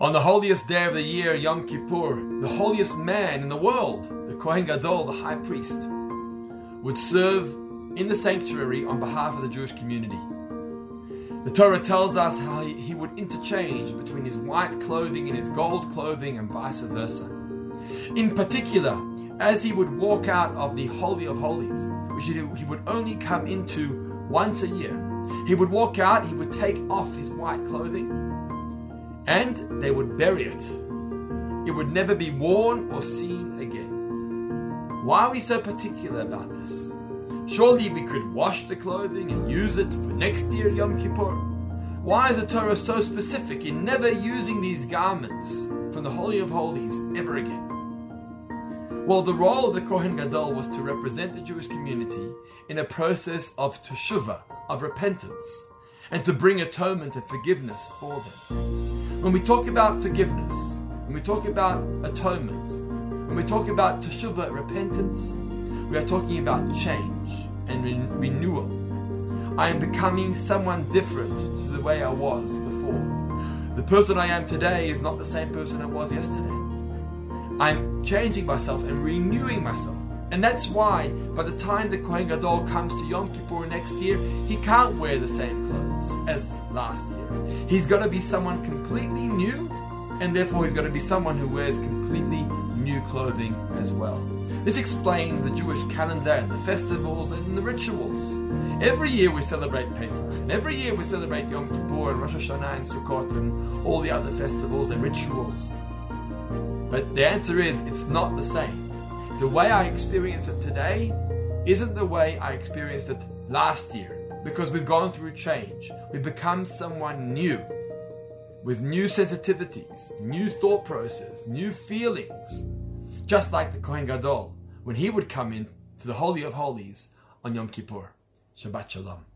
On the holiest day of the year, Yom Kippur, the holiest man in the world, the Kohen Gadol, the high priest, would serve in the sanctuary on behalf of the Jewish community. The Torah tells us how he, would interchange between his white clothing and his gold clothing and vice versa. In particular, as he would walk out of the Holy of Holies, which he would only come into once a year, he would walk out, he would take off his white clothing, and they would bury it. It would never be worn or seen again. Why are we so particular about this? Surely we could wash the clothing and use it for next year Yom Kippur. Why is the Torah so specific in never using these garments from the Holy of Holies ever again? Well, the role of the Kohen Gadol was to represent the Jewish community in a process of teshuvah, of repentance, and to bring atonement and forgiveness for them. When we talk about forgiveness, when we talk about atonement, when we talk about teshuvah, repentance, we are talking about change and re- renewal. I am becoming someone different to the way I was before. The person I am today is not the same person I was yesterday. I'm changing myself and renewing myself. And that's why, by the time the Kohen Gadol comes to Yom Kippur next year, he can't wear the same clothes as last year. He's got to be someone completely new, and therefore he's got to be someone who wears completely new clothing as well. This explains the Jewish calendar and the festivals and the rituals. Every year we celebrate Pesach, and every year we celebrate Yom Kippur and Rosh Hashanah and Sukkot and all the other festivals and rituals. But the answer is, it's not the same. The way I experience it today isn't the way I experienced it last year because we've gone through change. We've become someone new with new sensitivities, new thought process, new feelings. Just like the Kohen Gadol when he would come in to the Holy of Holies on Yom Kippur. Shabbat Shalom.